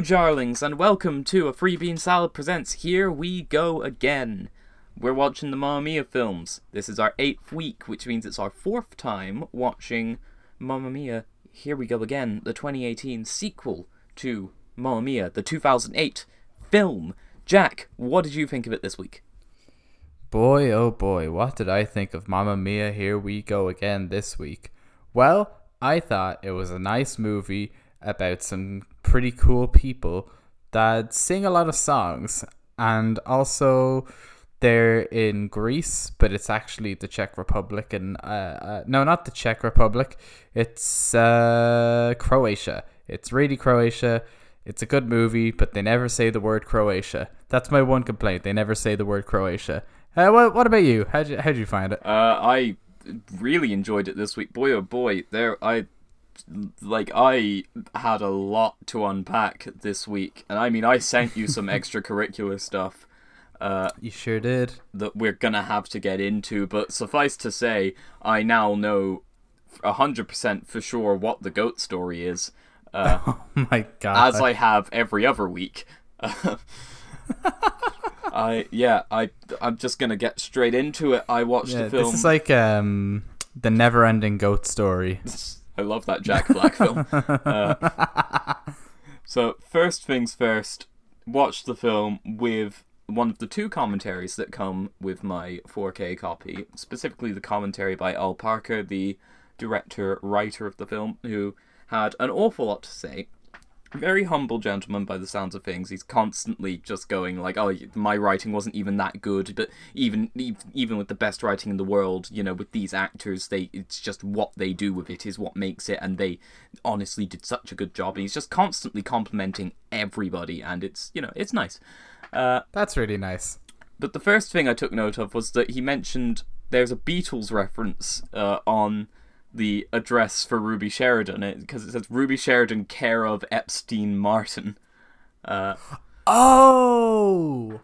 Hello, Jarlings, and welcome to A Free Bean Salad Presents Here We Go Again. We're watching the Mamma Mia films. This is our eighth week, which means it's our fourth time watching Mamma Mia Here We Go Again, the 2018 sequel to Mamma Mia, the 2008 film. Jack, what did you think of it this week? Boy, oh boy, what did I think of Mamma Mia? Here we go again this week. Well, I thought it was a nice movie about some pretty cool people that sing a lot of songs, and also they're in Greece, but it's actually the Czech Republic, and uh, uh, no, not the Czech Republic, it's uh, Croatia. It's really Croatia. It's a good movie, but they never say the word Croatia. That's my one complaint. They never say the word Croatia. Uh, what, what about you? How did you, you find it? Uh, I really enjoyed it this week. Boy, oh boy, there I like I had a lot to unpack this week, and I mean I sent you some extracurricular stuff. Uh, you sure did. That we're gonna have to get into, but suffice to say, I now know hundred percent for sure what the goat story is. Uh, oh my god! As I have every other week. I yeah I I'm just gonna get straight into it. I watched yeah, the film. This is like um the never-ending goat story. I love that Jack Black film. Uh, so first things first, watch the film with one of the two commentaries that come with my 4K copy, specifically the commentary by Ol Parker, the director writer of the film, who had an awful lot to say very humble gentleman by the sounds of things. He's constantly just going like, "Oh, my writing wasn't even that good." But even even with the best writing in the world, you know, with these actors, they it's just what they do with it is what makes it, and they honestly did such a good job. And he's just constantly complimenting everybody, and it's you know it's nice. Uh, That's really nice. But the first thing I took note of was that he mentioned there's a Beatles reference uh, on the address for Ruby Sheridan because it, it, says Ruby Sheridan, care of Epstein Martin. Uh, oh,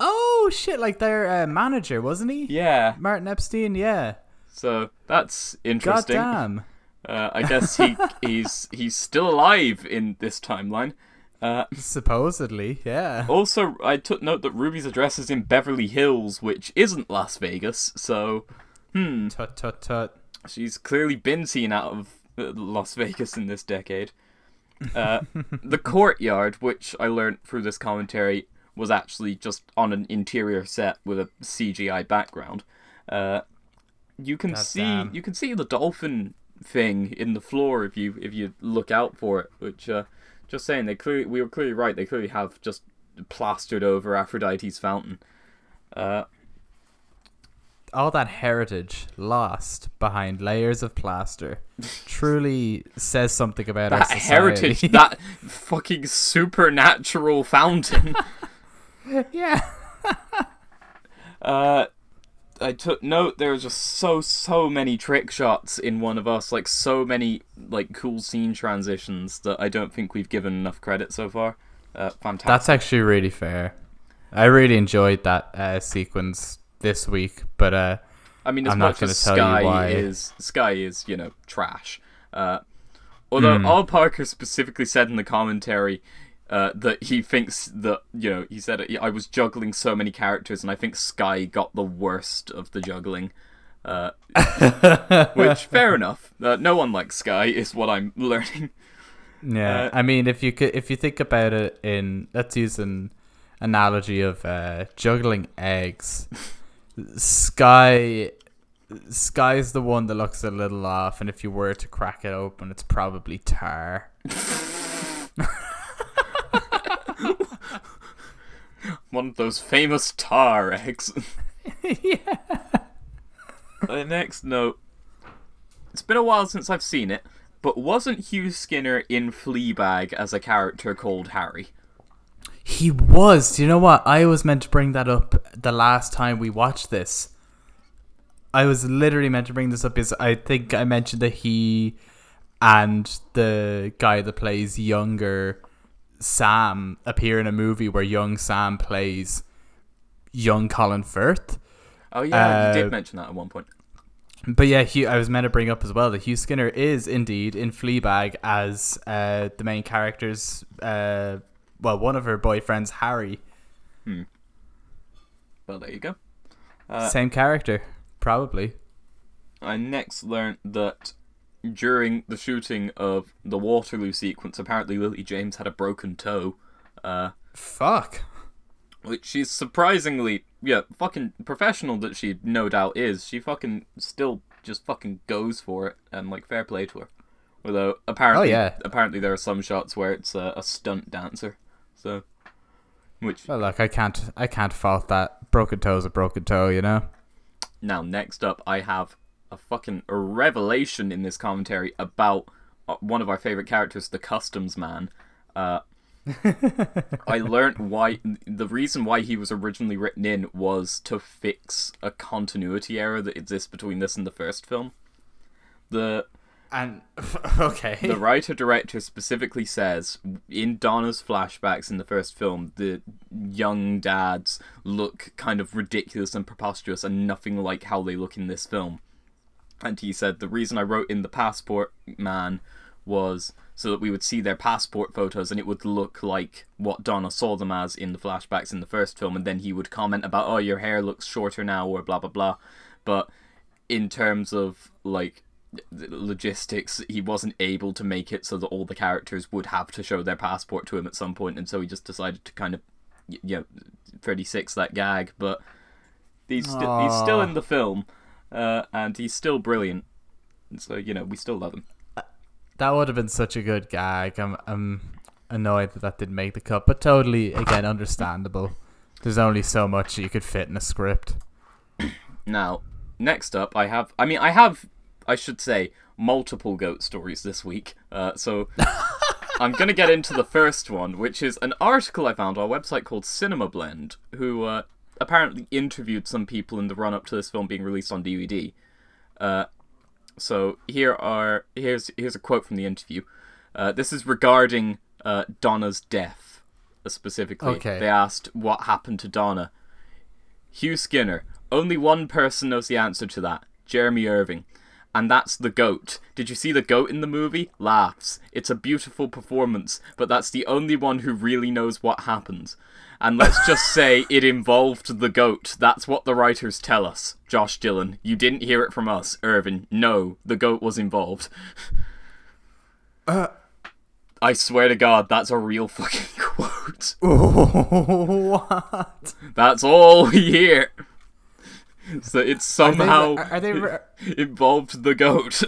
oh shit! Like their uh, manager, wasn't he? Yeah, Martin Epstein. Yeah. So that's interesting. Goddamn. Uh, I guess he he's he's still alive in this timeline. Uh, Supposedly, yeah. Also, I took note that Ruby's address is in Beverly Hills, which isn't Las Vegas. So, hmm. Tut tut tut. She's clearly been seen out of uh, Las Vegas in this decade. Uh, the courtyard, which I learned through this commentary, was actually just on an interior set with a CGI background. Uh, you can God see damn. you can see the dolphin thing in the floor if you if you look out for it. Which uh, just saying, they clearly we were clearly right. They clearly have just plastered over Aphrodite's fountain. All that heritage lost behind layers of plaster truly says something about that our society. heritage, that fucking supernatural fountain. yeah. uh, I took note there was just so so many trick shots in one of us, like so many like cool scene transitions that I don't think we've given enough credit so far. Uh, fantastic. That's actually really fair. I really enjoyed that uh, sequence this week, but uh, I mean, as I'm much as Sky is Sky is you know trash. Uh, although mm. Ol Parker specifically said in the commentary uh, that he thinks that you know he said I was juggling so many characters and I think Sky got the worst of the juggling. Uh, which fair enough. Uh, no one likes Sky is what I'm learning. Yeah, uh, I mean, if you could, if you think about it in let's use an analogy of uh, juggling eggs. Sky Sky's the one that looks a little off, and if you were to crack it open, it's probably tar. one of those famous tar eggs. yeah. The next note. It's been a while since I've seen it, but wasn't Hugh Skinner in Fleabag as a character called Harry? He was. Do you know what? I was meant to bring that up the last time we watched this. I was literally meant to bring this up because I think I mentioned that he and the guy that plays younger Sam appear in a movie where young Sam plays young Colin Firth. Oh yeah, uh, you did mention that at one point. But yeah, Hugh, I was meant to bring up as well that Hugh Skinner is indeed in Fleabag as uh, the main character's, uh, well, one of her boyfriends, Harry. Well, there you go. Uh, Same character, probably. I next learned that during the shooting of the Waterloo sequence, apparently Lily James had a broken toe. Uh, Fuck. which she's surprisingly, yeah, fucking professional that she no doubt is. She fucking still just fucking goes for it, and like fair play to her. Although apparently, Oh, yeah. apparently there are some shots where it's a, a stunt dancer. So, which Well, look, I can't, I can't fault that. Broken toe's a broken toe, you know. Now, next up, I have a fucking revelation in this commentary about uh, one of our favorite characters, the Customs Man. Uh, I learned why the reason why he was originally written in was to fix a continuity error that exists between this and the first film. The And okay, the writer director specifically says in Donna's flashbacks in the first film, the young dads look kind of ridiculous and preposterous and nothing like how they look in this film. And he said the reason I wrote in the passport man was so that we would see their passport photos and it would look like what Donna saw them as in the flashbacks in the first film, and then he would comment about, oh, your hair looks shorter now, or blah blah blah. But in terms of like logistics, he wasn't able to make it so that all the characters would have to show their passport to him at some point, and so he just decided to kind of, you know, 36 that gag. But he's still he's still in the film, uh, and he's still brilliant. And so you know we still love him. that would have been such a good gag. I'm, I'm annoyed that that didn't make the cut, but totally, again, understandable. There's only so much you could fit in a script. Now, next up, I have. I mean, I have. I should say multiple goat stories this week. Uh, so I'm gonna get into the first one, which is an article I found on a website called Cinema Blend, who uh, apparently interviewed some people in the run up to this film being released on DVD. Uh, so here are here's here's a quote from the interview. Uh, this is regarding uh, Donna's death uh, specifically. Okay. They asked what happened to Donna. Hugh Skinner. Only one person knows the answer to that. Jeremy Irvine. And that's the goat. Did you see the goat in the movie? Laughs. It's a beautiful performance, but that's the only one who really knows what happens. And let's just say it involved the goat. That's what the writers tell us. Josh Dylan. You didn't hear it from us, Irvine. No, the goat was involved. Uh, I swear to God, that's a real fucking quote. what? That's all we hear. So it's Are they, somehow re- are they re- involved the goat.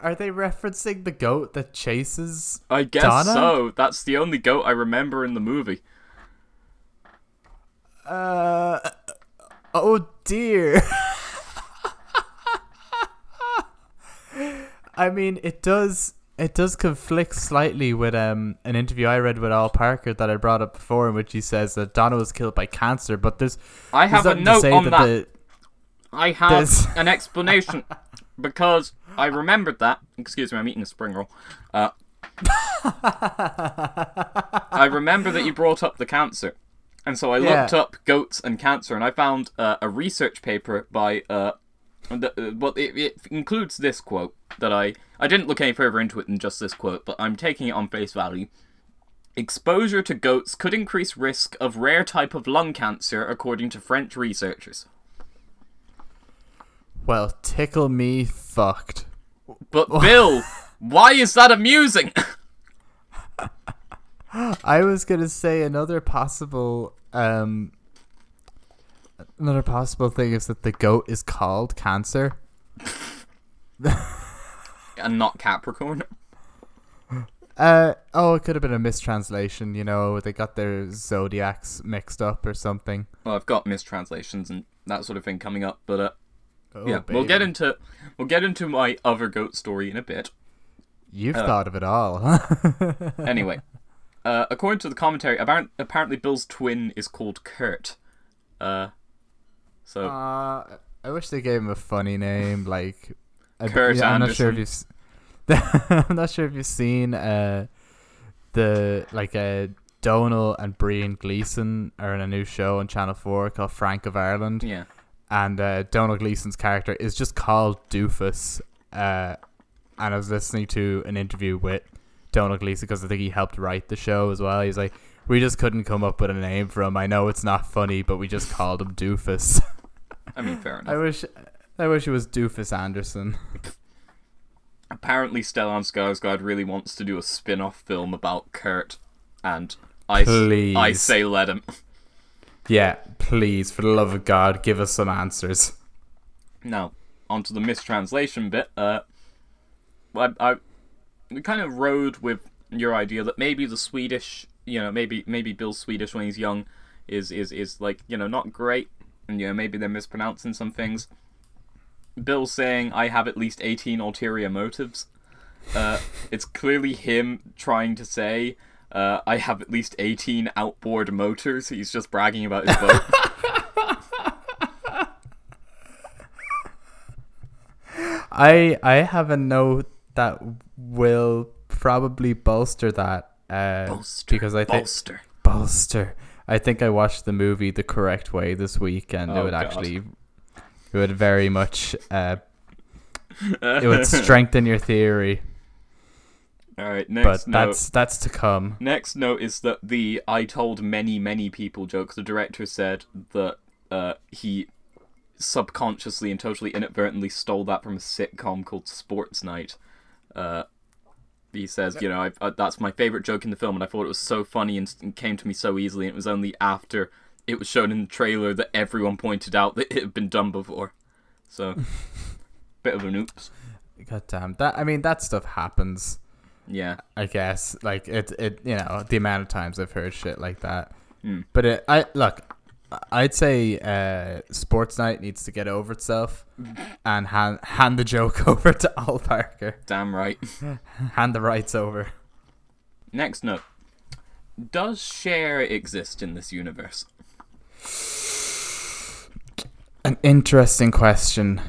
are they referencing the goat that chases? I guess Donna? so. That's the only goat I remember in the movie. Uh, oh dear. I mean, it does. It does conflict slightly with um an interview I read with Ol Parker that I brought up before, in which he says that Donna was killed by cancer. But there's I there's have a note on that that. the- I have There's- an explanation because I remembered that. Excuse me, I'm eating a spring roll. Uh, I remember that you brought up the cancer, and so I looked Yeah. up goats and cancer, and I found uh, a research paper by uh, the, uh, well, it, it includes this quote that I I didn't look any further into it than just this quote, but I'm taking it on face value. Exposure to goats could increase risk of rare type of lung cancer, according to French researchers. well, tickle me fucked. But Bill, why is that amusing? I was gonna say another possible um another possible thing is that the goat is called cancer. and not Capricorn. Uh oh, it could have been a mistranslation. You know, they got their zodiacs mixed up or something. Well, I've got mistranslations and that sort of thing coming up, but uh, Oh, yeah, we'll get into we'll get into my other goat story in a bit. You've uh, thought of it all. Huh? Anyway, uh, according to the commentary, apparent, apparently Bill's twin is called Kurt. Uh, so uh, I wish they gave him a funny name, like I- Kurt I'm not sure if you've. I'm not sure if you've seen uh, the like uh, Domhnall and Brian Gleeson are in a new show on Channel Four called Frank of Ireland. yeah, and uh, Domhnall Gleeson's character is just called Doofus. Uh, and I was listening to an interview with Domhnall Gleeson because I think he helped write the show as well. He's like, we just couldn't come up with a name for him. I know it's not funny, but we just called him Doofus. I mean, fair enough. I wish, I wish it was Doofus Anderson. Apparently, Stellan Skarsgård really wants to do a spin-off film about Kurt, and I, Please. I say let him. Yeah, please, for the love of God, give us some answers. Now, onto the mistranslation bit. Uh, I, I we kind of rode with your idea that maybe the Swedish, you know, maybe maybe Bill's Swedish when he's young is is is like you know not great, and you know maybe they're mispronouncing some things. Bill saying I have at least eighteen ulterior motives. Uh, it's clearly him trying to say uh, I have at least eighteen outboard motors. He's just bragging about his boat. I I have a note that will probably bolster that. Uh, Bolster, because I think bolster. bolster. I think I watched the movie the correct way this week, and it Oh, would God. actually, it would very much, uh, it would strengthen your theory. All right, But note. that's that's to come. Next note is that the I told many, many people joke. The director said that uh, he subconsciously and totally inadvertently stole that from a sitcom called Sports Night. Uh, he says, you know, I've, uh, that's my favorite joke in the film, and I thought it was so funny and, and came to me so easily. And it was only after it was shown in the trailer that everyone pointed out that it had been done before. So, bit of an oops. God damn that! I mean, that stuff happens. Yeah. I guess like it it you know the amount of times I've heard shit like that. Hmm. But it, I look, I'd say uh, Sports Night needs to get over itself and hand hand the joke over to Ol Parker. Damn right. Hand the rights over. Next note. Does Cher exist in this universe? An interesting question.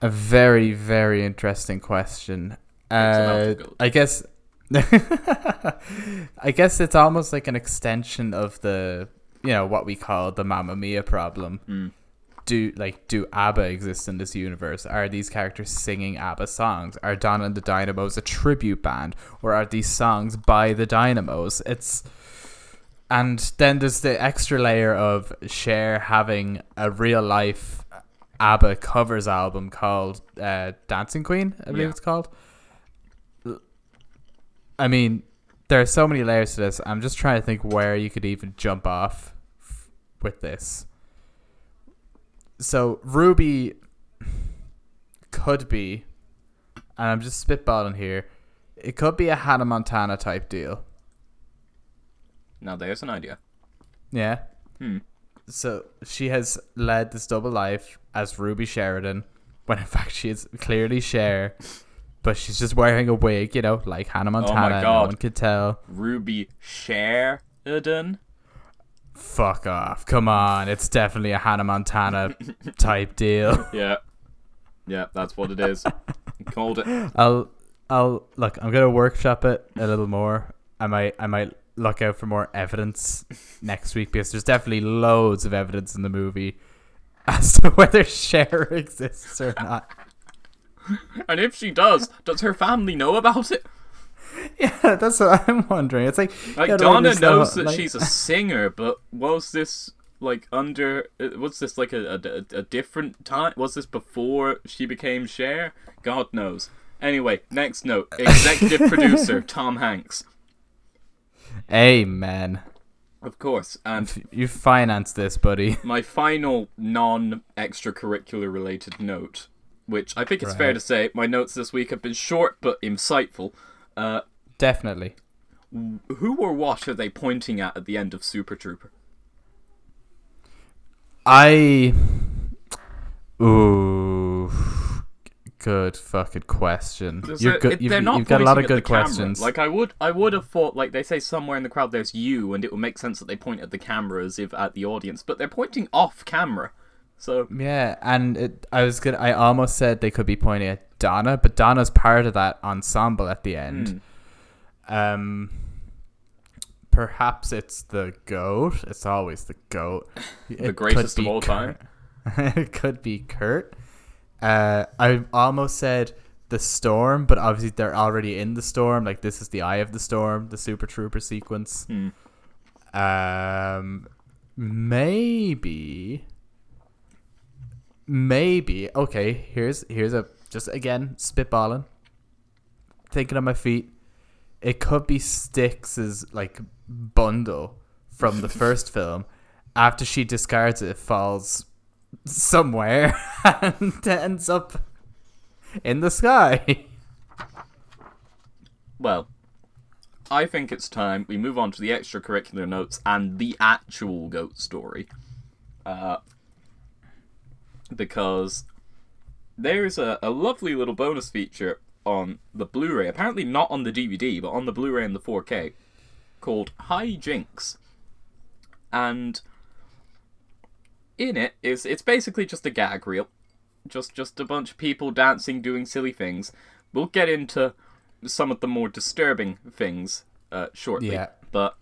A very very interesting question. Uh. I guess. I guess it's almost like an extension of the you know what we call the Mamma Mia problem. Hmm. Do like do ABBA exist in this universe? Are these characters singing ABBA songs? Are Donna and the Dynamos a tribute band, or are these songs by the Dynamos? It's and then there's the extra layer of Cher having a real life ABBA covers album called uh, Dancing Queen, I believe Yeah. it's called. I mean, there are so many layers to this. I'm just trying to think where you could even jump off with this. So Ruby could be, and I'm just spitballing here. It could be a Hannah Montana type deal. Now there's an idea. Yeah. Hmm. So she has led this double life as Ruby Sheridan, when in fact she is clearly Cher, but she's just wearing a wig, you know, like Hannah Montana. No God. No one could tell. Ruby Sheridan. Fuck off! Come on, it's definitely a Hannah Montana type deal. Yeah. Yeah, that's what it is. Called it. I'll, I'll look. I'm gonna workshop it a little more. I might, I might look out for more evidence next week because there's definitely loads of evidence in the movie as to whether Cher exists or not. And if she does, does her family know about it? Yeah, that's what I'm wondering. It's like Like Donna knows that like- she's a singer, but was this like under? uh, Was this like a, a, a different time? Was this before she became Cher? God knows. Anyway, next note. Executive producer Tom Hanks, Amen. of course, and You financed this, buddy. my final non-extracurricular related note, which I think it's fair to say my notes this week have been short but insightful. Uh, Definitely. who or what are they pointing at at the end of Super Trooper? I. Ooh. Good fucking question. You're good. it- You've, you've got a lot of good questions. Like I would, I would have thought, like they say somewhere in the crowd, there's you, and it would make sense that they point at the camera as if at the audience, but they're pointing off camera. So Yeah, and it, I was good. I almost said they could be pointing at Donna, but Donna's part of that ensemble at the end. Hmm. Um, perhaps it's the goat. It's always the goat. the greatest of all time. it could be Kurt. Uh, I almost said the storm, but obviously they're already in the storm. Like this is the eye of the storm, the Super Trooper sequence. Hmm. Um, maybe, maybe. Okay, here's here's a just again spitballing, thinking on my feet. It could be Styx's like bundle from the first film. After she discards it, it falls somewhere and ends up in the sky. Well, I think it's time we move on to the extracurricular notes and the actual goat story. Uh, because there's a, a lovely little bonus feature on the Blu ray, apparently not on the DVD, but on the Blu ray and the 4K, called High Jinks. And in it is it's basically just a gag reel. Just just a bunch of people dancing, doing silly things. We'll get into some of the more disturbing things uh, shortly. Yeah. But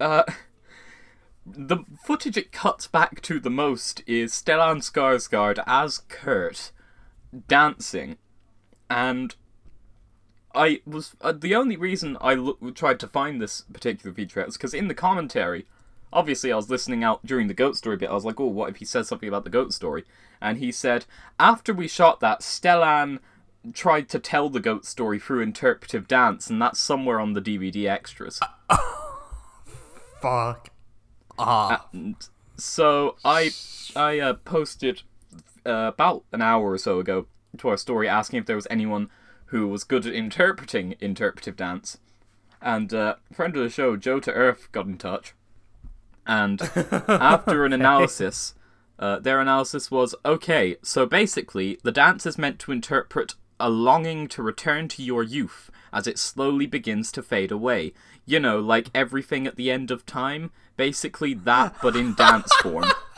uh, the footage it cuts back to the most is Stellan Skarsgård as Kurt dancing, and I was uh, the only reason I lo- tried to find this particular featurette is because in the commentary, obviously I was listening out during the goat story bit. I was like, oh, what if he says something about the goat story? And he said after we shot that, Stellan tried to tell the goat story through interpretive dance, and that's somewhere on the DVD extras. Fuck. Ah. And so I I uh, posted uh, about an hour or so ago to our story asking if there was anyone who was good at interpreting interpretive dance, and uh, friend of the show Joe to Earth got in touch, and after an analysis. Uh, their analysis was okay, so basically, the dance is meant to interpret a longing to return to your youth as it slowly begins to fade away. You know, like everything at the end of time. Basically, that, but in dance form.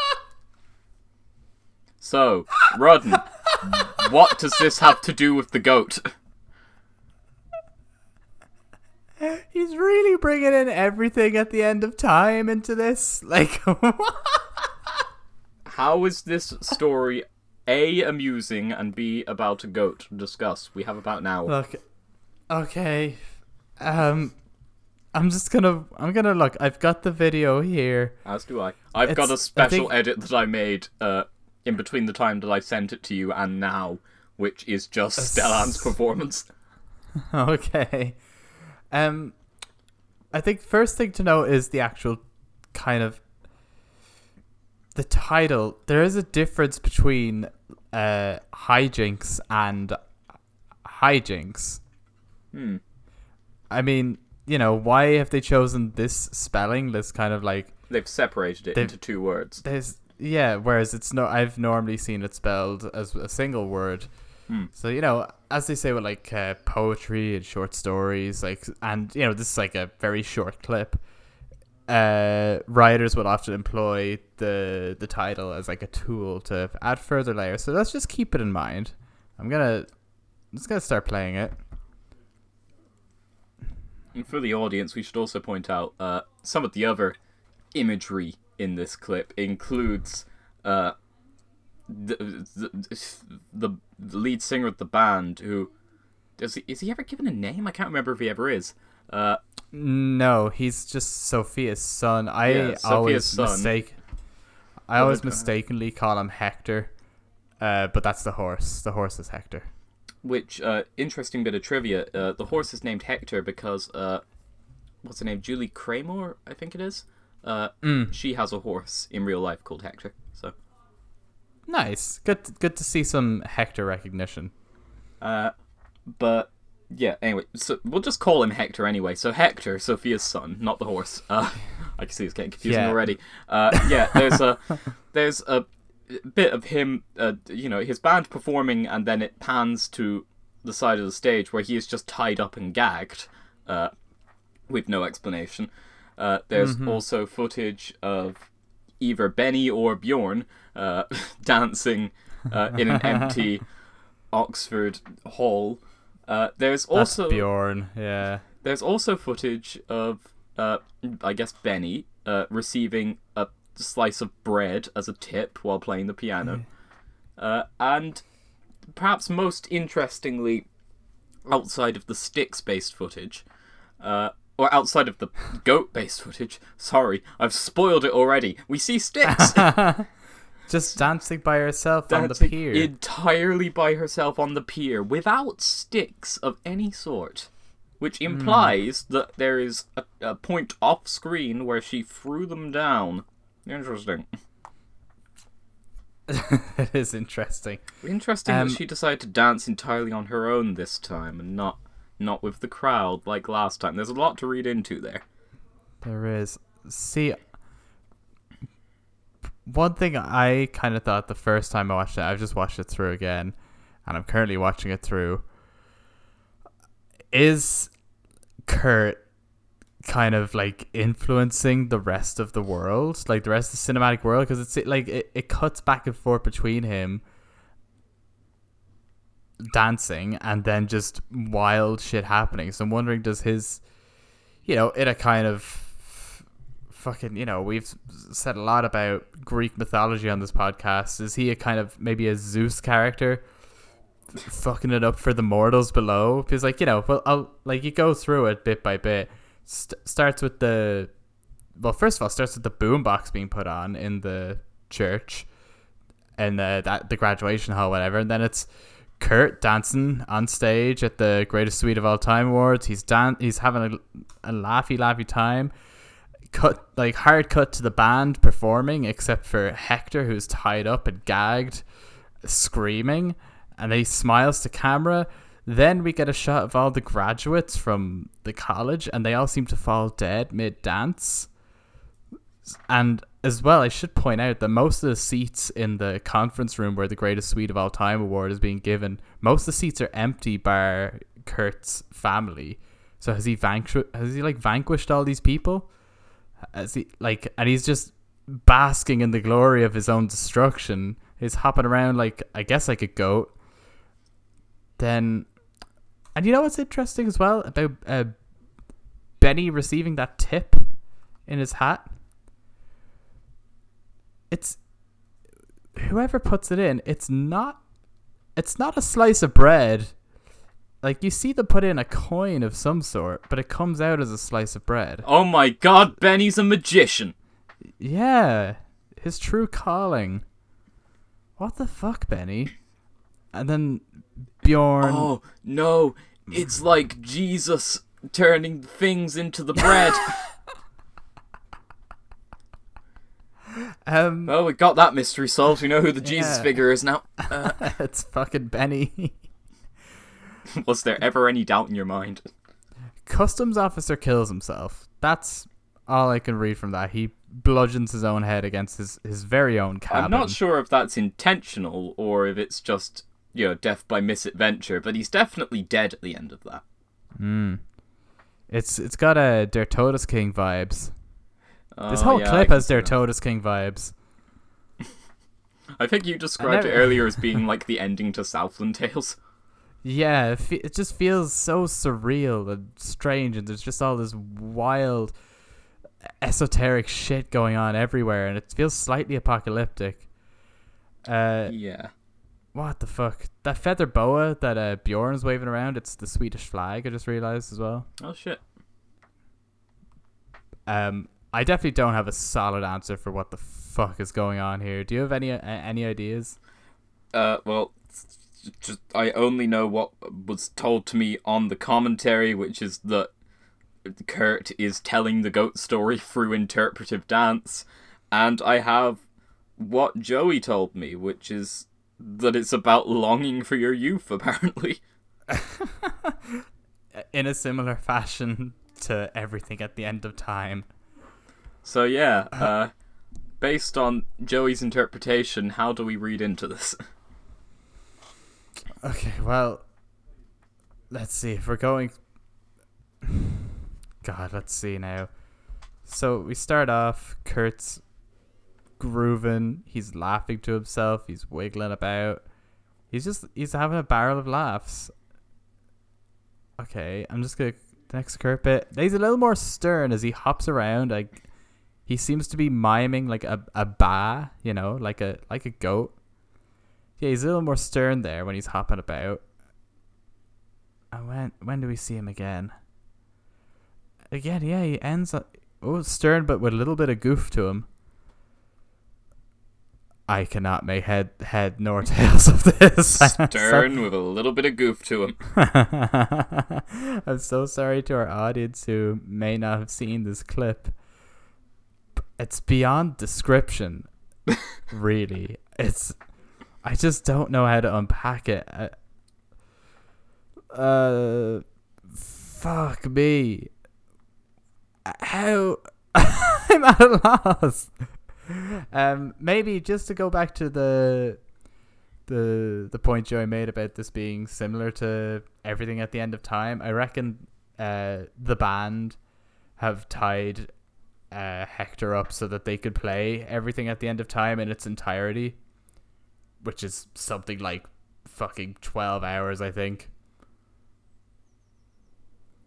So, Rudden, what does this have to do with the goat? He's really bringing in everything at the end of time into this. Like, How is this story A, amusing, and B, about a goat? Discuss. We have about an hour. look, okay. Um, I'm just gonna, I'm gonna look. I've got the video here. As do I. I've got a special think- edit that I made uh, in between the time that I sent it to you and now, which is just Stellan's performance. okay. Um, I think first thing to know is the actual kind of the title. There is a difference between uh hijinks and hijinks. Hmm. I mean, you know, why have they chosen this spelling? This kind of like They've separated it They've- into two words. there's yeah, whereas it's no I've normally seen it spelled as a single word. Hmm. So you know, as they say with like uh, poetry and short stories, like and you know this is like a very short clip. Uh, writers will often employ the the title as like a tool to add further layers. So let's just keep it in mind. I'm gonna I'm just gonna start playing it. And for the audience, we should also point out uh, some of the other imagery in this clip includes uh, the, the, the, lead singer of the band who. Does he, is he ever given a name? I can't remember if he ever is. Uh, No, he's just Sophia's son. I Yeah, Sophia's always son. mistake. I always mistakenly call him Hector, uh, but that's the horse. The horse is Hector. Which uh, interesting bit of trivia: uh, the horse is named Hector because uh, what's the name? Julie Craymore, I think it is. Uh, Mm. She has a horse in real life called Hector. So, Nice. Good. Good to see some Hector recognition. uh, but yeah. Anyway, so we'll just call him Hector anyway. So Hector, Sophia's son, not the horse. Uh, I can see it's getting confusing Yeah. already. Uh, yeah. There's a there's a bit of him, uh, you know, his band performing, and then it pans to the side of the stage where he is just tied up and gagged, uh, with no explanation. Uh, there's also footage of either Benny or Bjorn uh, dancing uh, in an empty Oxford hall. Uh, there's That's also Bjorn. Yeah. there's also footage of, uh, I guess Benny uh, receiving a slice of bread as a tip while playing the piano. Uh, and perhaps most interestingly, outside of the sticks based footage, uh, or outside of the goat based footage, sorry, I've spoiled it already. We see sticks Just dancing by herself on the pier. entirely by herself on the pier without sticks of any sort. Which implies that there is a, a point off screen where she threw them down. Interesting. it is interesting. Interesting Um, that she decided to dance entirely on her own this time and not not with the crowd like last time. There's a lot to read into there. There is. See, one thing I kind of thought the first time I watched it, I've just watched it through again, and I'm currently watching it through. Is Kurt kind of like influencing the rest of the world, like the rest of the cinematic world? Because it's like it, it cuts back and forth between him dancing and then just wild shit happening. So I'm wondering, does his, you know, in a kind of fucking, you know, we've said a lot about Greek mythology on this podcast. Is he a kind of maybe a Zeus character? fucking it up for the mortals below because like you know well I'll like you go through it bit by bit St- starts with the well first of all starts with the boombox being put on in the church and uh, that the graduation hall whatever and then it's Kurt dancing on stage at the greatest suite of all time awards. He's dan- he's having a, a laughy laughy time. Cut like hard cut to the band performing except for Hector who's tied up and gagged screaming and he smiles to camera. Then we get a shot of all the graduates from the college and they all seem to fall dead mid dance and as well I should point out that most of the seats in the conference room where the greatest suite of all time award is being given most of the seats are empty bar Kurt's family. So has he vanquished has he like vanquished all these people? As he like and he's just basking in the glory of his own destruction. He's hopping around like i guess like a goat. Then and you know what's interesting as well about uh, benny receiving that tip in his hat it's whoever puts it in it's not it's not a slice of bread like you see them put in a coin of some sort but it comes out as a slice of bread Oh my god, Benny's a magician. yeah, his true calling. What the fuck, Benny? And then Bjorn. Oh no, it's like Jesus turning things into the bread. Um, well, we got that mystery solved. We know who the Jesus Yeah. figure is now. it's fucking Benny. Was there ever any doubt in your mind? Customs officer kills himself. That's all I can read from that. He bludgeons his own head against his, his very own cabin. I'm not sure if that's intentional or if it's just, you know, death by misadventure, but he's definitely dead at the end of that. It's it's got a Der Todes King vibes. This Oh, whole yeah, clip has their. Todes King vibes. I think you described it earlier as being like the ending to Southland Tales. Yeah, it, fe- it just feels so surreal and strange, and there's just all this wild, esoteric shit going on everywhere, and it feels slightly apocalyptic. Uh, Yeah. what the fuck? That feather boa that uh, Bjorn's waving around, it's the Swedish flag, I just realized as well. Oh shit. Um, I definitely don't have a solid answer for what the fuck is going on here. Do you have any uh, any ideas? Uh, well, just I only know what was told to me on the commentary, which is that Kurt is telling the goat story through interpretive dance, and I have what Joey told me, which is that it's about longing for your youth, apparently. In a similar fashion to everything at the end of time. So yeah, uh, based on Joey's interpretation, how do we read into this? Okay, well, let's see if we're going. God, let's see now. So we start off. Kurt's grooving. He's laughing to himself. He's wiggling about. He's just he's having a barrel of laughs. Okay, I'm just gonna the next Kurt bit. He's a little more stern as he hops around. Like he seems to be miming like a a ba, you know, like a like a goat. Yeah, he's a little more stern there when he's hopping about. And when when do we see him again? Again, yeah, he ends up oh stern, but with a little bit of goof to him. I cannot make head head nor tails of this. Stern with a little bit of goof to him. I'm so sorry to our audience who may not have seen this clip. It's beyond description, really. It's I just don't know how to unpack it. Uh, fuck me. How I'm at a loss. Um, maybe just to go back to the the the point Joey made about this being similar to everything at the end of time. I reckon uh, the band have tied uh, Hector up so that they could play everything at the end of time in its entirety, which is something like fucking twelve hours, I think,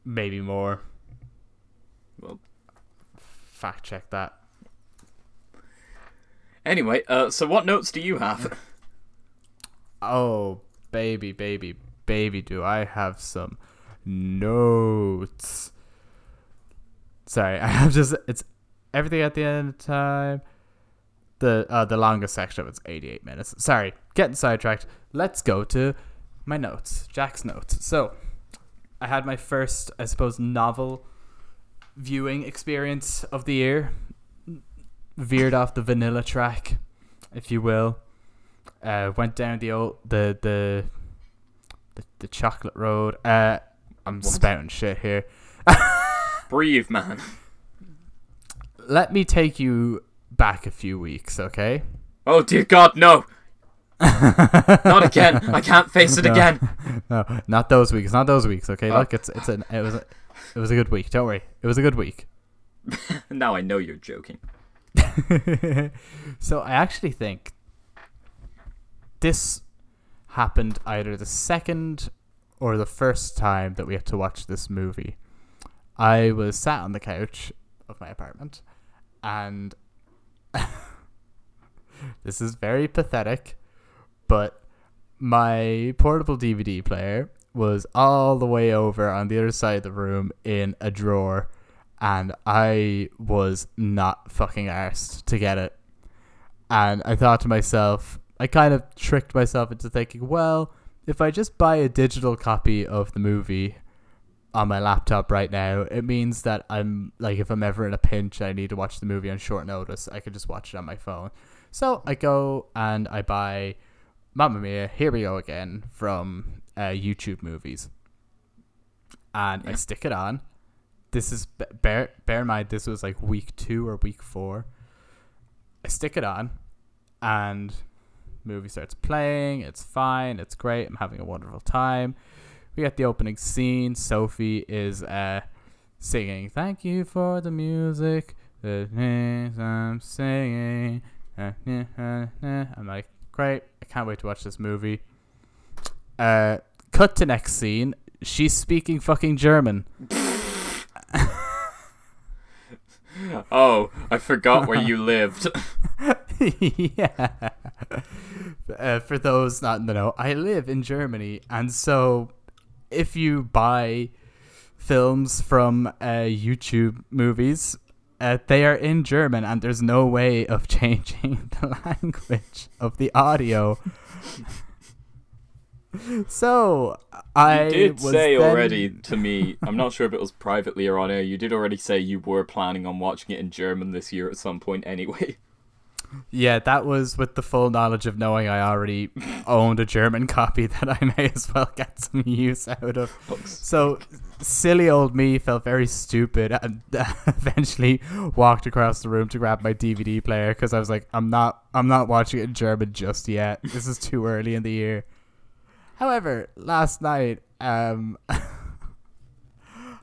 maybe more. Well, fact check that. Anyway, uh, so what notes do you have? Oh, baby, baby, baby, do I have some notes? Sorry, I have just it's everything at the end of time. The uh, the longest section of it's 88 minutes. Sorry, getting sidetracked. Let's go to my notes. Jack's notes. So, I had my first, I suppose, novel viewing experience of the year. Veered off the vanilla track, if you will. Uh, went down the old the the the, the chocolate road. Uh, I'm What? spouting shit here. Breathe, man. Let me take you back a few weeks, okay? Oh dear God, no! Not again! I can't face it No. again. No, not those weeks. Not those weeks. Okay, Oh. look, it's it's an it was a, it was a good week. Don't worry, it was a good week. now I know you're joking. so I actually think this happened either the second or the first time that we had to watch this movie. I was sat on the couch of my apartment and this is very pathetic, but my portable DVD player was all the way over on the other side of the room in a drawer and I was not fucking arsed to get it. And I thought to myself, I kind of tricked myself into thinking, well, if I just buy a digital copy of the movie on my laptop right now, it means that I'm like, if I'm ever in a pinch, I need to watch the movie on short notice, I could just watch it on my phone. So I go and I buy Mamma Mia, Here We Go Again from uh, YouTube movies. And I stick it on. This is, bear, bear in mind, this was like week two or week four. I stick it on and movie starts playing. It's fine. It's great. I'm having a wonderful time. We get the opening scene. Sophie is uh, singing, Thank you for the music. The things I'm singing. I'm like, great. I can't wait to watch this movie. Uh, cut to next scene. She's speaking fucking German. Oh, I forgot where you lived. yeah. Uh, for those not in the know, I live in Germany, and so if you buy films from uh, YouTube movies, uh, they are in German, and there's no way of changing the language of the audio. so I you did say then- already to me, I'm not sure if it was privately or on air, you did already say you were planning on watching it in German this year at some point anyway. Yeah, that was with the full knowledge of knowing I already owned a German copy that I may as well get some use out of. So silly old me felt very stupid and eventually walked across the room to grab my DVD player because I was like, I'm not, I'm not watching it in German just yet. This is too early in the year. However, last night, um,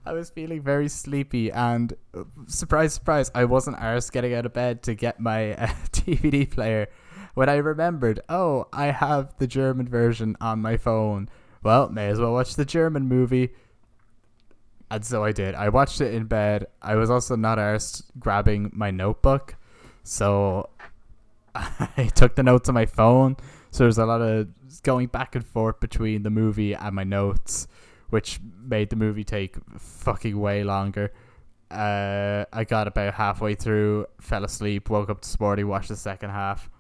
I was feeling very sleepy, and uh, surprise, surprise, I wasn't arsed getting out of bed to get my uh, DVD player. When I remembered, oh, I have the German version on my phone. Well, may as well watch the German movie. And so I did. I watched it in bed. I was also not arsed grabbing my notebook. So I took the notes on my phone. So there's a lot of going back and forth between the movie and my notes, which made the movie take fucking way longer. Uh, I got about halfway through, fell asleep, woke up this morning, watched the second half.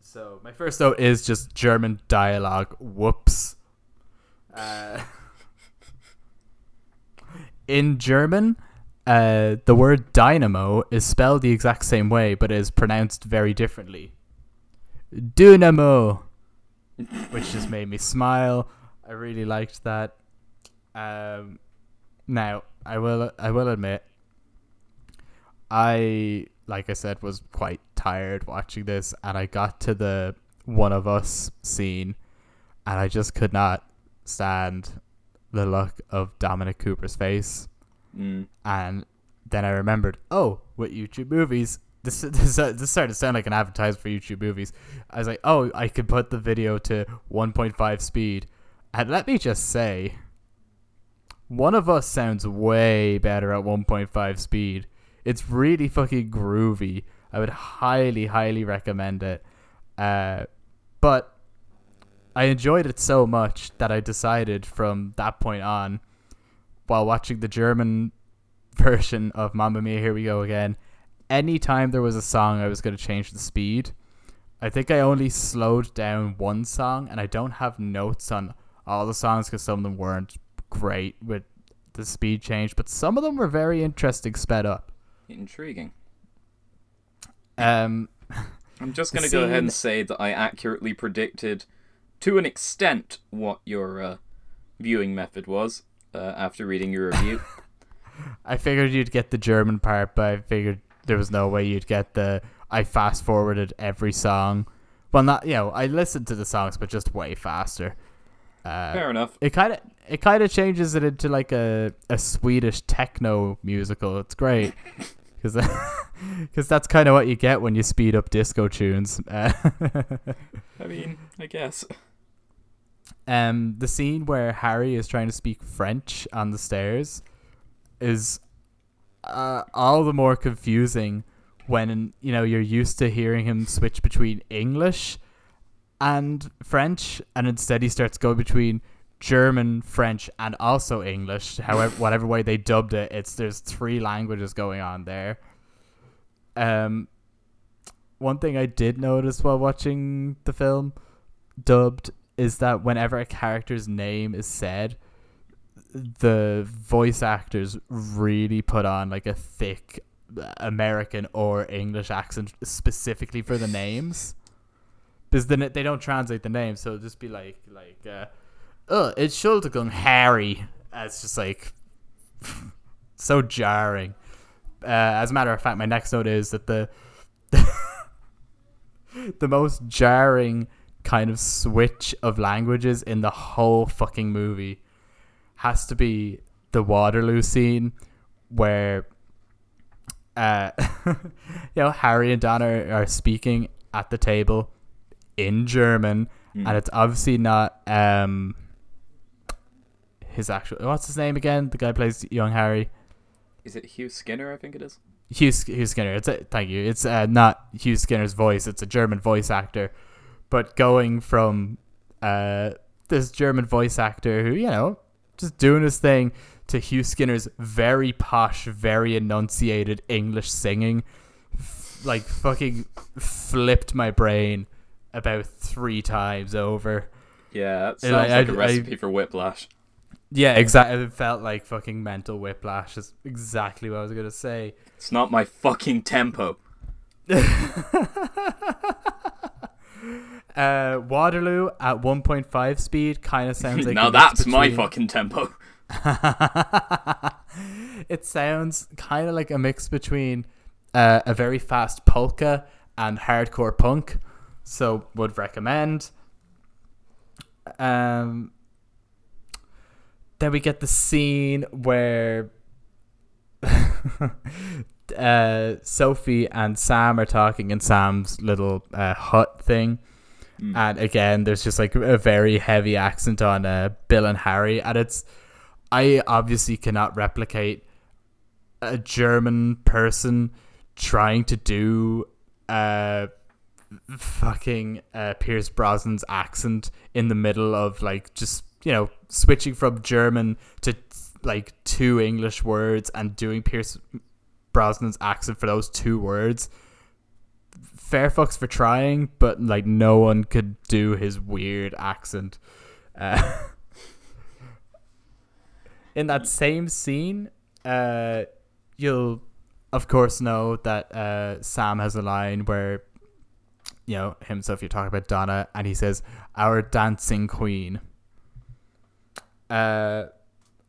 So my first note is just German dialogue. Whoops. Uh, in German, uh, the word dynamo is spelled the exact same way, but is pronounced very differently. Dynamo, which just made me smile. I really liked that. Um, now I will I will admit, I like I said was quite tired watching this, and I got to the one of us scene, and I just could not stand the look of Dominic Cooper's face. Mm. And then I remembered, oh, with YouTube movies, this this, uh, this started to sound like an advertisement for YouTube movies. I was like, oh, I could put the video to 1.5 speed, and let me just say, one of us sounds way better at 1.5 speed. It's really fucking groovy. I would highly, highly recommend it. Uh, but I enjoyed it so much that I decided from that point on, while watching the German version of Mamma Mia, Here We Go Again, anytime there was a song, I was going to change the speed. I think I only slowed down one song, and I don't have notes on all the songs because some of them weren't great with the speed change, but some of them were very interesting sped up. Intriguing. Um, I'm just going to go ahead and say that I accurately predicted, to an extent, what your uh, viewing method was uh, after reading your review. I figured you'd get the German part, but I figured there was no way you'd get the. I fast forwarded every song. Well, not you know, I listened to the songs, but just way faster. Uh, Fair enough. it kind of it kind of changes it into like a, a Swedish techno musical. It's great because because that's kind of what you get when you speed up disco tunes. Uh, I mean, I guess. um, the scene where Harry is trying to speak French on the stairs is uh, all the more confusing when you know you're used to hearing him switch between English and French, and instead he starts going between German, French, and also English. However, whatever way they dubbed it, it's there's three languages going on there. Um, one thing I did notice while watching the film dubbed is that whenever a character's name is said, the voice actors really put on like a thick American or English accent specifically for the names. Because then they don't translate the name, so it'll just be like like uh, oh, it's Schultegung Harry. Uh, It's just like so jarring. Uh, as a matter of fact, my next note is that the the most jarring kind of switch of languages in the whole fucking movie has to be the Waterloo scene where uh you know Harry and Donna are, are speaking at the table in German Mm. and it's obviously not um his actual what's his name again the guy plays young Harry Is it Hugh Skinner? I think it is. Hugh, Hugh Skinner. It's a, thank you. It's uh, not Hugh Skinner's voice. It's a German voice actor. But going from uh, this German voice actor who you know just doing his thing to Hugh Skinner's very posh, very enunciated English singing, f- like fucking flipped my brain about three times over. Yeah, that sounds I- like a I- recipe for whiplash. Yeah, exactly. It felt like fucking mental whiplash. Is exactly what I was gonna say. It's not my fucking tempo. Uh, Waterloo at 1.5 speed kind of sounds like now a that's my fucking tempo. it sounds kind of like a mix between uh, a very fast polka and hardcore punk. So would recommend. Um, then we get the scene where uh, Sophie and Sam are talking in Sam's little uh, hut thing. Mm. And again, there's just like a very heavy accent on uh, Bill and Harry, and it's I obviously cannot replicate a German person trying to do uh fucking uh, Pierce Brosnan's accent in the middle of like just you know switching from German to like two English words and doing Pierce Brosnan's accent for those two words. Fair fucks for trying, but like no one could do his weird accent. Uh, in that same scene, uh, you'll of course know that uh, Sam has a line where you know himself. You're talking about Donna, and he says, "Our dancing queen." Uh,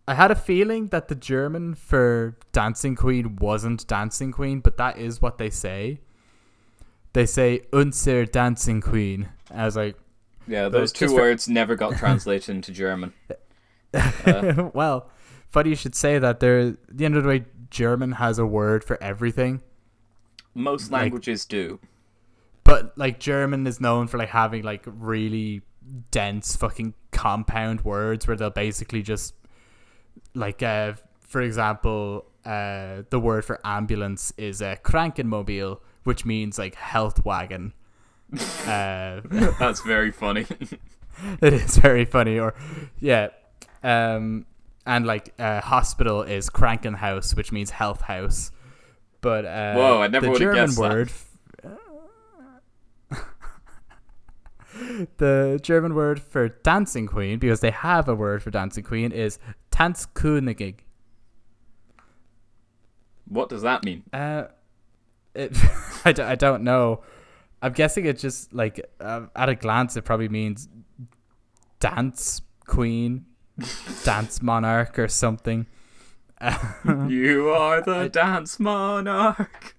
I had a feeling that the German for dancing queen wasn't dancing queen, but that is what they say. They say "unser dancing queen." I was like, Yeah, those two just for- words never got translated into German. Uh, well, funny you should say that. There, the end of the way, German has a word for everything. most Like- languages do. But like German is known for like having like really dense fucking compound words where they'll basically just like uh for example uh the word for ambulance is a uh, Krankenmobil which means like health wagon uh That's very funny. it is very funny or yeah um and like uh hospital is Krankenhaus which means health house but uh Whoa, I never the German guessed that. word the German word for dancing queen, because they have a word for dancing queen, is Tanzkönigin. what does that mean? Uh, it, I, d- I don't know. I'm guessing it just like uh, at a glance it probably means dance queen, dance monarch or something. you are the dance monarch.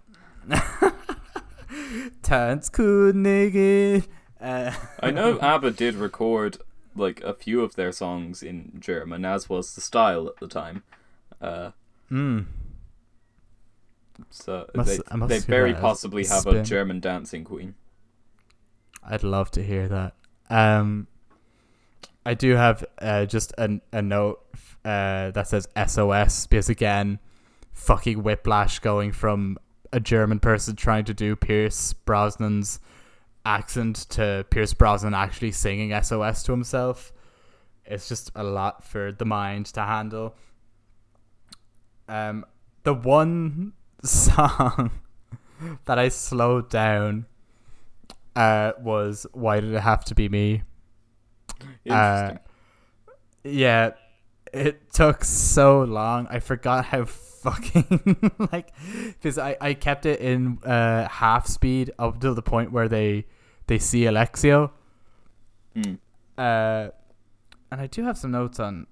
Tanzkönigin. Uh, I know ABBA did record like a few of their songs in German, as was the style at the time. Uh, hmm. so Must- they, must they very possibly have a. German dancing queen. I'd love to hear that. Um, I do have uh, just a, a note uh, that says SOS because again, fucking whiplash going from a German person trying to do Pierce Brosnan's accent to Pierce Brosnan actually singing SOS to himself. It's just a lot for the mind to handle. Um, the one song that I slowed down uh, was "Why Did It Have to Be Me?" Interesting. Yeah, it took so long. I forgot how fucking like because I, I kept it in uh half speed up to the point where they they see Alexio. Hmm. Uh, and I do have some notes on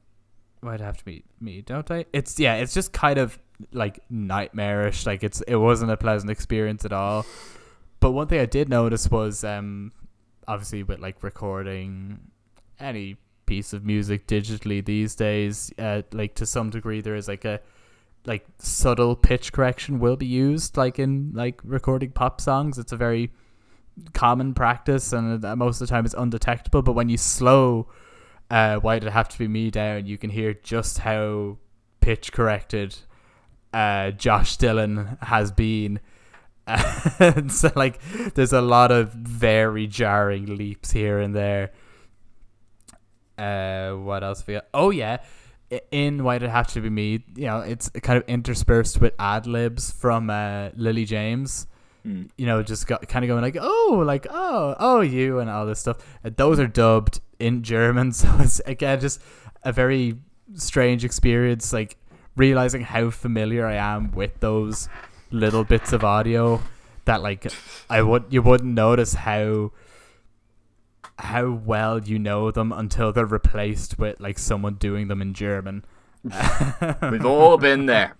why'd it have to be me, don't I? It's yeah, it's just kind of like nightmarish. Like it's it wasn't a pleasant experience at all. But one thing I did notice was um obviously with like recording any piece of music digitally these days, uh, like to some degree there is like a like subtle pitch correction will be used like in like recording pop songs. It's a very common practice and uh, most of the time it's undetectable. But when you slow uh, why did it have to be me down? You can hear just how pitch corrected uh, Josh Dylan has been. and so like there's a lot of very jarring leaps here and there. Uh, what else we got? Oh yeah, in Why Did It Have to Be Me? You know, it's kind of interspersed with ad libs from uh, Lily James Hmm. you know, just got kind of going like, oh, like, oh, oh, you, and all this stuff. Uh, those are dubbed in German, so it's again just a very strange experience, like realizing how familiar I am with those little bits of audio that like I would you wouldn't notice how how well you know them until they're replaced with like someone doing them in German. We've all been there.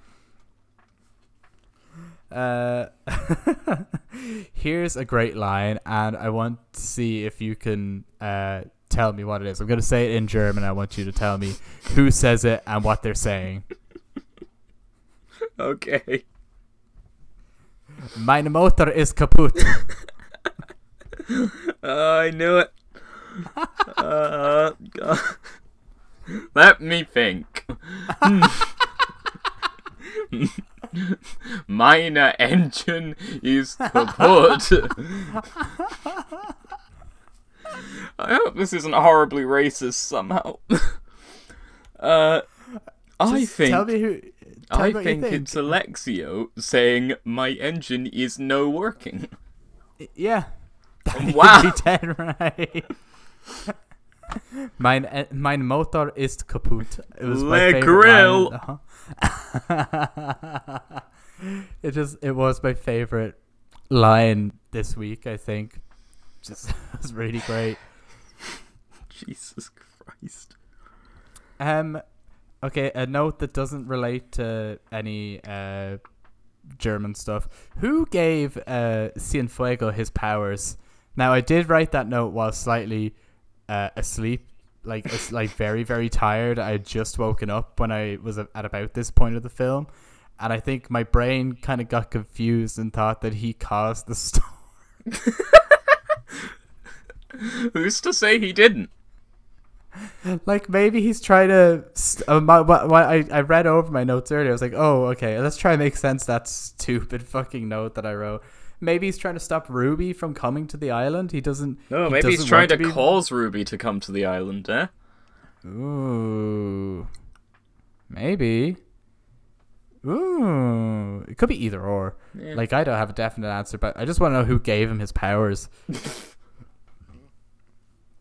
Uh, here's a great line, and I want to see if you can uh, tell me what it is. I'm going to say it in German. I want you to tell me who says it and what they're saying. Okay. Meine Motor ist kaputt. Uh, I knew it. uh, God. Let me think. Meine Engine is kaputt. I hope this isn't horribly racist somehow. uh, I Just think Tell me who. Tell I me think, think. it's Alexio saying my engine is no working. Yeah. Wow. Dead right. mein, eh, mein Motor is kaputt. It was my favorite grill. line. Uh-huh. It just it was my favorite line this week. I think. Just it was really great. Jesus Christ. Um, okay, a note that doesn't relate to any uh German stuff. Who gave uh Cienfuegos his powers? Now I did write that note while slightly uh, asleep, like it's like very very tired. I had just woken up when I was at about this point of the film, and I think my brain kind of got confused and thought that he caused the storm. Who's to say he didn't? like maybe he's trying to. St- uh, my, what, what I I read over my notes earlier. I was like, oh okay, let's try and make sense that stupid fucking note that I wrote. Maybe he's trying to stop Ruby from coming to the island. He doesn't. No, he maybe he's doesn't trying want to be- cause Ruby to come to the island, eh? Ooh. Maybe. Ooh. It could be either or. Yeah. Like I don't have a definite answer, but I just want to know who gave him his powers.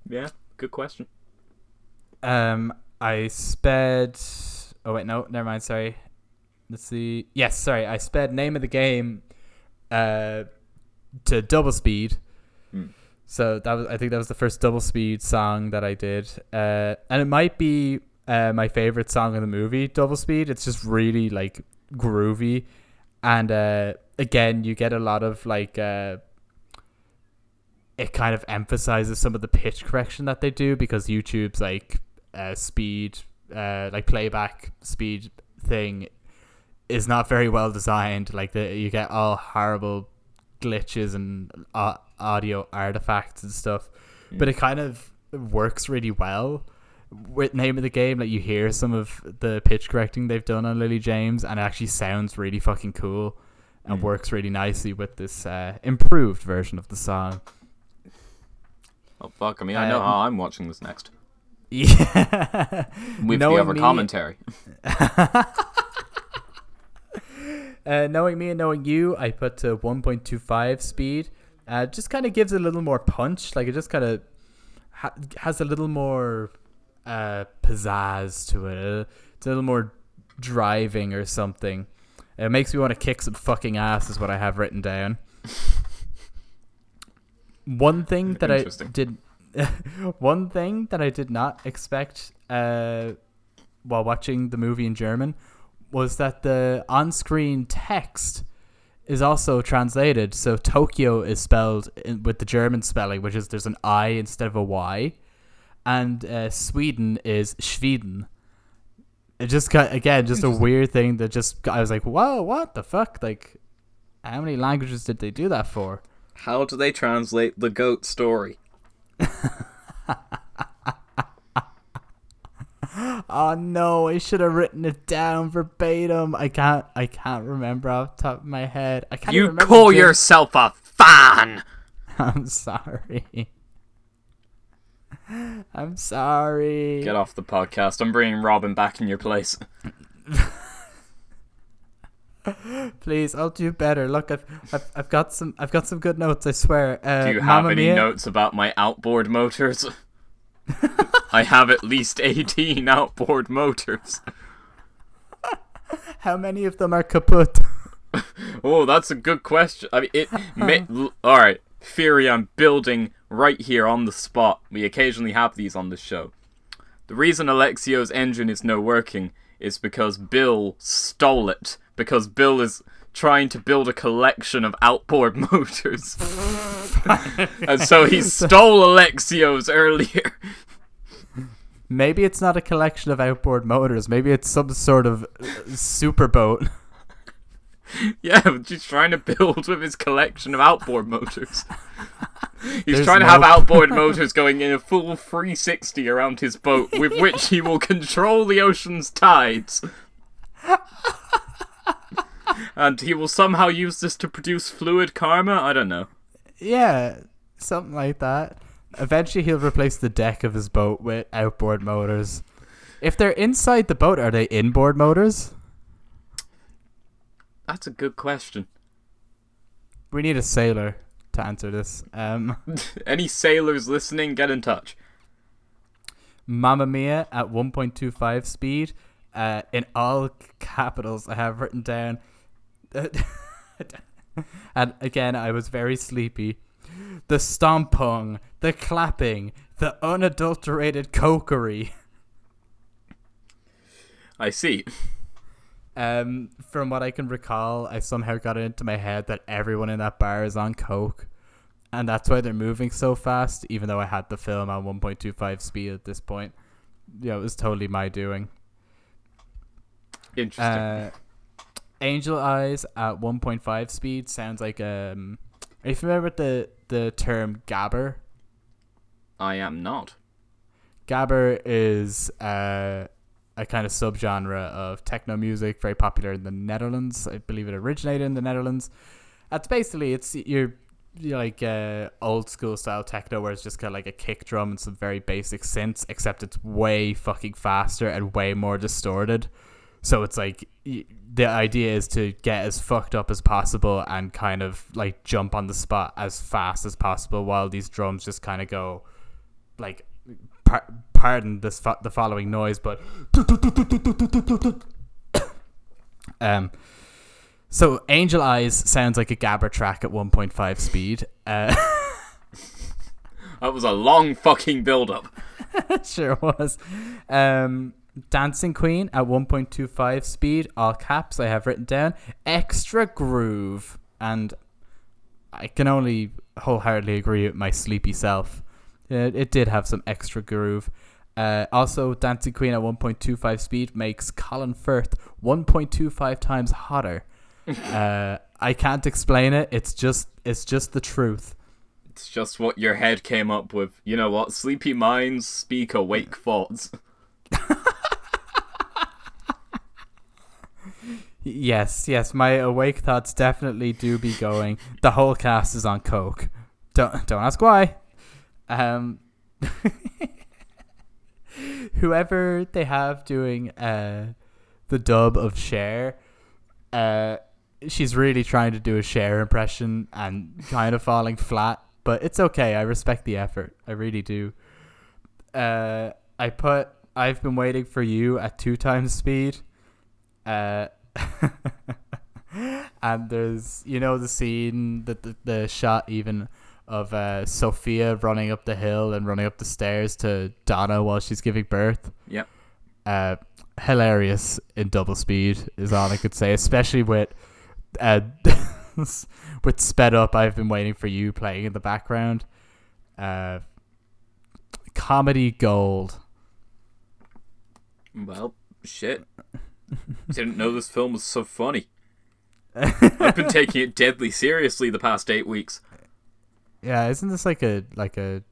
Yeah, good question. Um, I sped. Oh wait, no, never mind. Sorry. Let's see. Yes, sorry. I sped name of the game, uh, to double speed. Hmm. So that was. I think that was the first double speed song that I did. Uh, and it might be uh my favorite song in the movie, Double Speed. It's just really like groovy, and uh, again, you get a lot of like uh it kind of emphasizes some of the pitch correction that they do because YouTube's like uh, speed, uh, like playback speed thing is not very well designed. Like the you get all horrible glitches and uh, audio artifacts and stuff, but it kind of works really well with name of the game. Like you hear some of the pitch correcting they've done on Lily James, and it actually sounds really fucking cool and Mm. works really nicely with this uh, improved version of the song. Oh fuck! I mean, I know Um, how I'm watching this next Yeah. with the other me- commentary. Uh, knowing me and knowing you, I put to 1.25 speed. Uh, just kind of gives a little more punch. Like it just kind of ha- has a little more uh, pizzazz to it. Uh, It's a little more driving or something. It makes me want to kick some fucking ass, is what I have written down. One thing that I did, one thing that I did not expect uh, while watching the movie in German was that the on-screen text is also translated. So Tokyo is spelled in, with the German spelling, which is there's an I instead of a Y, and uh, Sweden is Schweden. It just got again just a weird thing that just I was like, whoa, what the fuck? Like, how many languages did they do that for? How do they translate the goat story? Oh no, I should have written it down verbatim. I can't. I can't remember off the top of my head. I can't. You call Jim- yourself a fan? I'm sorry. I'm sorry. Get off the podcast. I'm bringing Robin back in your place. Please, I'll do better. Look, I've, I've, I've got some. I've got some good notes. I swear. Uh, Do you have Mamma any Mia? notes about my outboard motors? I have at least 18 outboard motors. How many of them are kaput? Oh, that's a good question. I mean, it. May, all right, theory I'm building right here on the spot. We occasionally have these on the show. The reason Alexio's engine is no working is because Bill stole it. Because Bill is trying to build a collection of outboard motors, and so he stole Alexio's earlier. Maybe it's not a collection of outboard motors. Maybe it's some sort of uh, super boat. yeah, just trying to build with his collection of outboard motors. He's There's trying to no- have outboard motors going in a full 360 around his boat, with which he will control the ocean's tides. and he will somehow use this to produce fluid karma? I don't know. Yeah, something like that. Eventually, he'll replace the deck of his boat with outboard motors. If they're inside the boat, are they inboard motors? That's a good question. We need a sailor to answer this. Um, Any sailors listening, get in touch. Mamma Mia at 1.25 speed. Uh, in all capitals, I have written down. and again, I was very sleepy. The stomping, the clapping, the unadulterated cokery. I see. Um, from what I can recall, I somehow got it into my head that everyone in that bar is on coke, and that's why they're moving so fast. Even though I had the film on 1.25 speed at this point, yeah, it was totally my doing. Interesting. Uh, Angel Eyes at 1.5 speed sounds like um. Are you familiar with the the term gabber? I am not. Gabber is uh, a kind of subgenre of techno music, very popular in the Netherlands. I believe it originated in the Netherlands. That's basically it's your you're like uh, old school style techno, where it's just kind of like a kick drum and some very basic synths, except it's way fucking faster and way more distorted. So it's like the idea is to get as fucked up as possible and kind of like jump on the spot as fast as possible while these drums just kind of go like par- pardon this fo- the following noise but um so angel eyes sounds like a gabber track at 1.5 speed uh That was a long fucking build up. sure was um dancing queen at 1.25 speed all caps i have written down extra groove and i can only wholeheartedly agree with my sleepy self it, it did have some extra groove uh, also dancing queen at 1.25 speed makes colin firth 1.25 times hotter uh, i can't explain it it's just it's just the truth It's just what your head came up with. You know what? Sleepy minds speak awake thoughts. Yes, yes, my awake thoughts definitely do be going. The whole cast is on coke. Don't don't ask why. Um, whoever they have doing uh the dub of Cher, uh, she's really trying to do a Cher impression and kind of falling flat. But it's okay. I respect the effort. I really do. Uh, I put I've been waiting for you at two times speed. Uh, and there's you know the scene that the, the shot even of uh, Sophia running up the hill and running up the stairs to Donna while she's giving birth. Yep. Uh, hilarious in double speed is all I could say, especially with uh, with sped up. I've been waiting for you playing in the background. Uh, comedy gold. Well, shit. Didn't know this film was so funny. I've been taking it deadly seriously the past eight weeks. Yeah, isn't this like a like a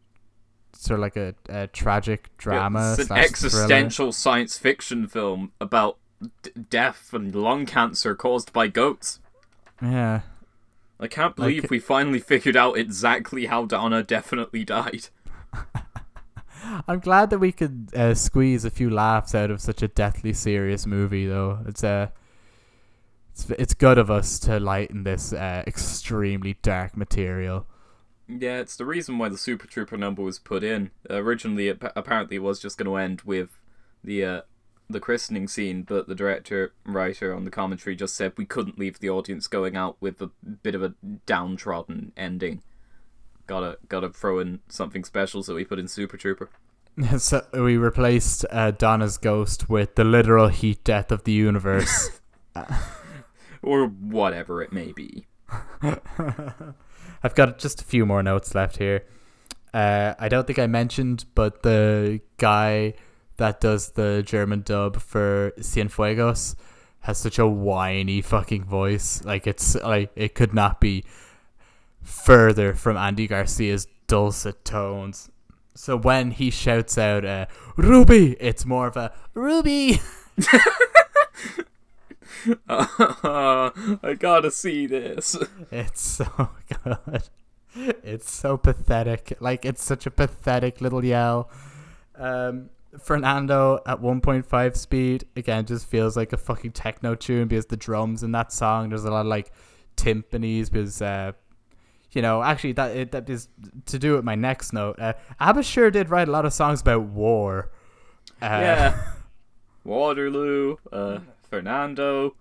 sort of like a, a tragic drama? It's an existential science fiction film about d- death and lung cancer caused by goats. Yeah, I can't believe Like- we finally figured out exactly how Donna definitely died. I'm glad that we could uh, squeeze a few laughs out of such a deathly serious movie, though. It's uh, it's it's good of us to lighten this uh, extremely dark material. Yeah, it's the reason why the Super Trooper number was put in. originally, it pa- apparently was just going to end with the uh, the christening scene, but the director writer on the commentary just said we couldn't leave the audience going out with a bit of a downtrodden ending. Gotta gotta throw in something special, so we put in Super Trooper. so we replaced uh, Donna's ghost with the literal heat death of the universe. Or whatever it may be. I've got just a few more notes left here. Uh, I don't think I mentioned, but the guy that does the German dub for Cienfuegos has such a whiny fucking voice. Like it's like it could not be further from Andy Garcia's dulcet tones. So when he shouts out uh, "Ruby," it's more of a "Ruby." I gotta see this. It's so good. It's so pathetic. Like it's such a pathetic little yell. Um, Fernando at 1.5 speed again just feels like a fucking techno tune because the drums in that song there's a lot of like timpanis because uh, you know actually that it, that is to do with my next note. Uh, ABBA sure did write a lot of songs about war. Uh, yeah. Waterloo, uh, Fernando,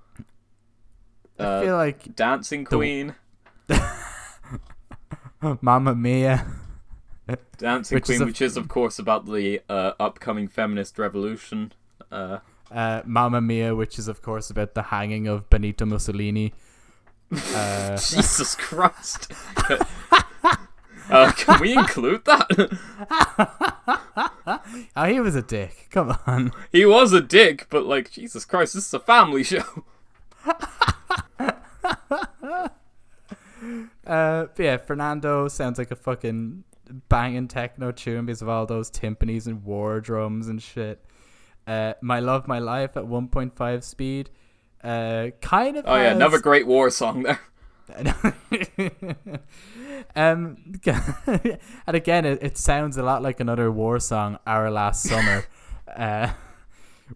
I uh, feel like Dancing the- Queen. Mamma Mia. Dancing Which is Queen, a- which is of course about the uh, upcoming feminist revolution. Uh, Uh, Mamma Mia, which is of course about the hanging of Benito Mussolini. Uh, Jesus Christ! uh, can we include that? oh, he was a dick. Come on. he was a dick, but like Jesus Christ, this is a family show. Uh, but yeah, Fernando sounds like a fucking banging techno tune because of all those timpanis and war drums and shit. Uh, my love, my life at 1.5 speed. Uh, kind of. Oh yeah, another great war song there. um, and again, it, it sounds a lot like another war song, "Our Last Summer." uh,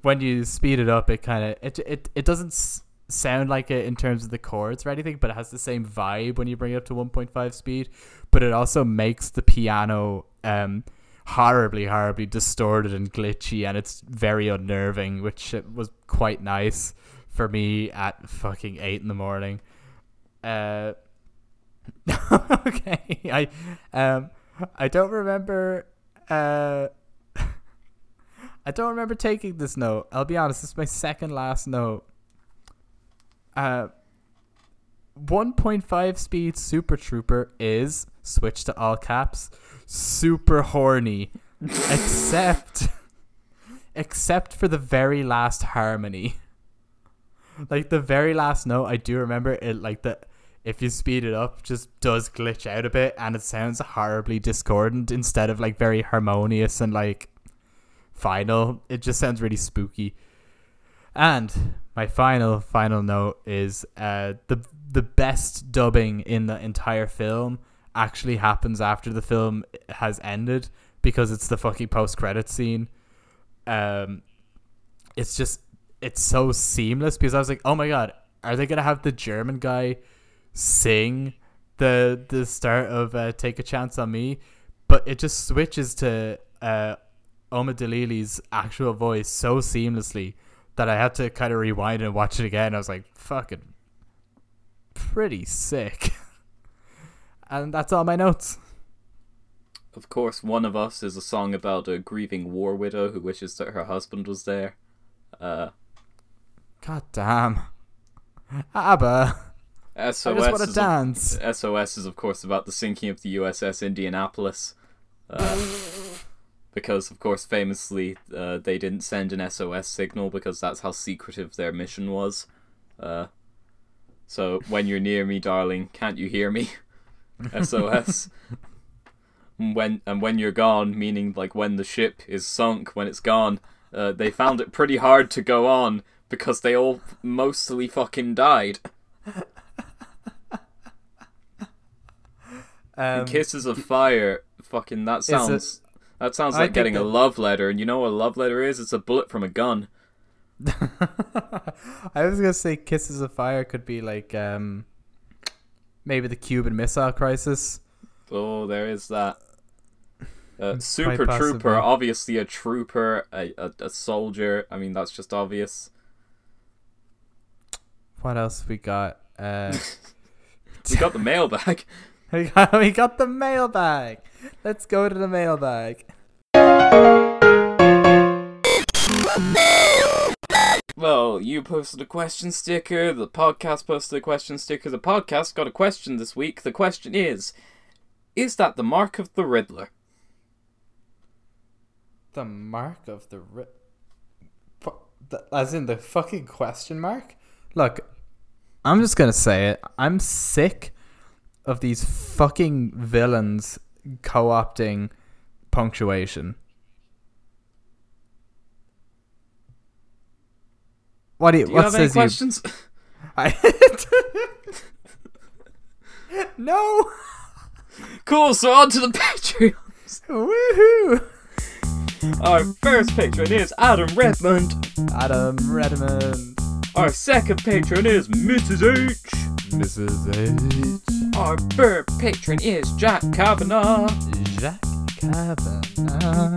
when you speed it up, it kind of it, it it doesn't s- sound like it in terms of the chords or anything, but it has the same vibe when you bring it up to 1.5 speed. But it also makes the piano um horribly, horribly distorted and glitchy, and it's very unnerving, which uh, was quite nice for me at fucking eight in the morning. Uh, okay, I um, I don't remember. Uh, I don't remember taking this note. I'll be honest. This is my second last note. Uh, 1.5 speed Super Trooper is switch to all caps. Super horny, except except for the very last harmony. Like the very last note, I do remember it. Like the if you speed it up, just does glitch out a bit, and it sounds horribly discordant instead of like very harmonious and like final. It just sounds really spooky. And my final final note is uh the the best dubbing in the entire film actually happens after the film has ended because it's the fucking post credit scene. Um it's just it's so seamless because I was like, "Oh my god, are they to have the German guy sing the the start of uh, Take a Chance on Me?" But it just switches to uh Omid Djalili's actual voice so seamlessly that I had to kind of rewind and watch it again. I was like, fucking pretty sick. and that's all my notes. Of course, one of us is a song about a grieving war widow who wishes that her husband was there. Uh, God damn. ABBA. SOS I just want is to of- dance. SOS is of course about the sinking of the USS Indianapolis. Uh, because of course famously uh, they didn't send an SOS signal because that's how secretive their mission was. Uh, so when you're near me, darling, can't you hear me? SOS. And when and when you're gone, meaning like when the ship is sunk, when it's gone, uh, they found it pretty hard to go on because they all mostly fucking died. Um, Kisses of Fire, fucking that sounds that sounds like getting a love letter, and you know what a love letter is? It's a bullet from a gun. I was gonna say Kisses of Fire could be like um maybe the Cuban Missile Crisis. Oh, there is that. Uh, Super Trooper, obviously a trooper, a, a a soldier. I mean, that's just obvious. What else we got? Uh We got the mailbag. we got we got the mailbag. Let's go to the mailbag. Well, you posted a question sticker. The podcast posted a question sticker. The podcast got a question this week. The question is: Is that the mark of the Riddler? The mark of the, ri- Fu- the as in the fucking question mark. Look, I'm just gonna say it. I'm sick of these fucking villains co-opting punctuation. What do you? Do you what have any says you? questions? I no. cool. So on to the Patreon. Woohoo! Our first patron is Adam Redmond. Adam Redmond, Our second patron is Mrs. H. Mrs. H. Our third patron is Jack Kavanagh. Jack Kavanagh.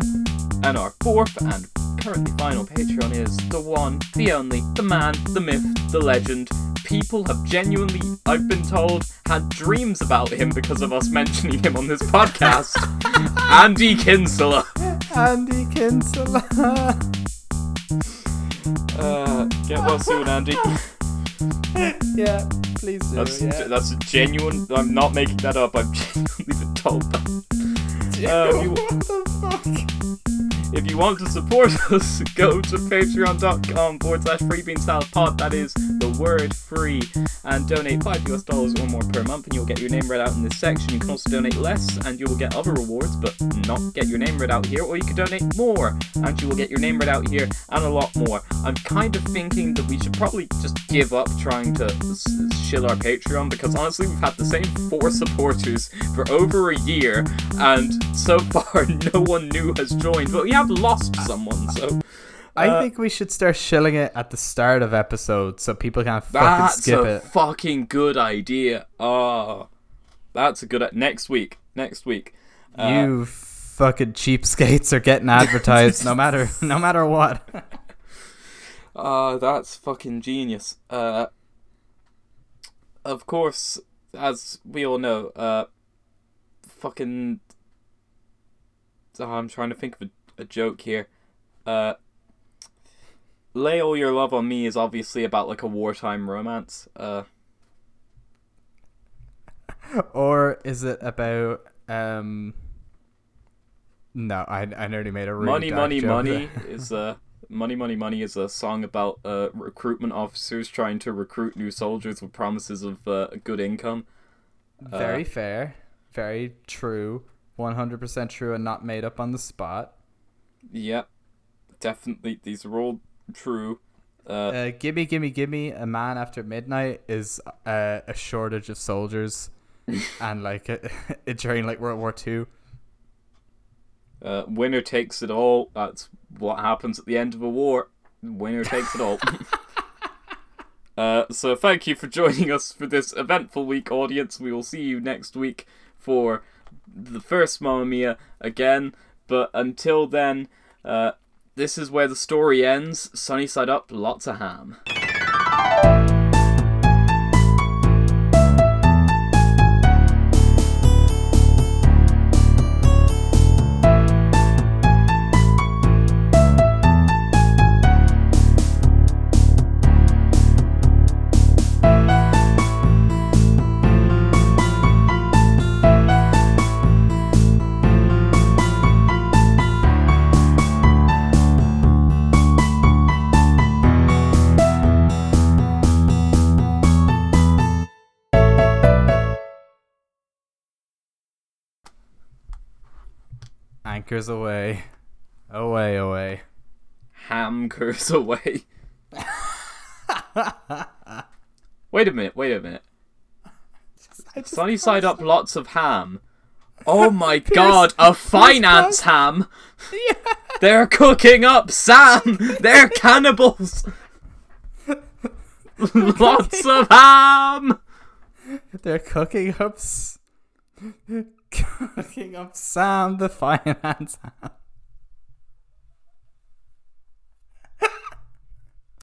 And our fourth and currently final patron is the one, the only, the man, the myth, the legend. People have genuinely, I've been told, had dreams about him because of us mentioning him on this podcast. Andy Kinsella. Andy Kinsella. Get well soon, Andy. yeah, please do. That's yeah. that's genuine. I'm not making that up. I'm genuinely been told that. Uh, you- what the fuck? If you want to support us, go to patreon.com forward slash freebeanstylepod. That is the word free. And donate 5 US dollars or more per month, and you'll get your name read out in this section. You can also donate less, and you will get other rewards, but not get your name read out here. Or you can donate more, and you will get your name read out here, and a lot more. I'm kind of thinking that we should probably just give up trying to shill our Patreon, because honestly, we've had the same four supporters for over a year, and so far no one new has joined. But we have lost someone, so. I Uh, think we should start shilling it at the start of episodes so people can fucking skip it. That's a fucking good idea. Oh, that's a good. Next week. Next week. Uh, you fucking cheapskates are getting advertised no matter no matter what. Uh, that's fucking genius. Uh, of course, as we all know, uh, fucking. Oh, I'm trying to think of a, a joke here. Uh, Lay All Your Love on Me is obviously about like a wartime romance. Uh, or is it about um No, I I nearly made a really Money, Money, joke Money there. is uh, Money, Money, Money is a song about uh, recruitment officers trying to recruit new soldiers with promises of uh, good income. Very fair. Very true. 100% true and not made up on the spot. Yep, definitely. These are all true. Uh, Uh, gimme, gimme, gimme. A man after midnight is uh, a shortage of soldiers, and like it, it during like World War Two. uh, winner takes it all. That's what happens at the end of a war. Winner takes it all. uh, so thank you for joining us for this eventful week, audience. We will see you next week for the first Mamma Mia again. But until then, uh, this is where the story ends. Sunny side up, lots of ham. Anchors away, away, away. Ham curse away. wait a minute, wait a minute. Sunny side up, lots of ham. Oh my god, a finance ham! They're cooking up Sam! They're cannibals! lots of ham! They're cooking up, s- cooking up Sam the finance.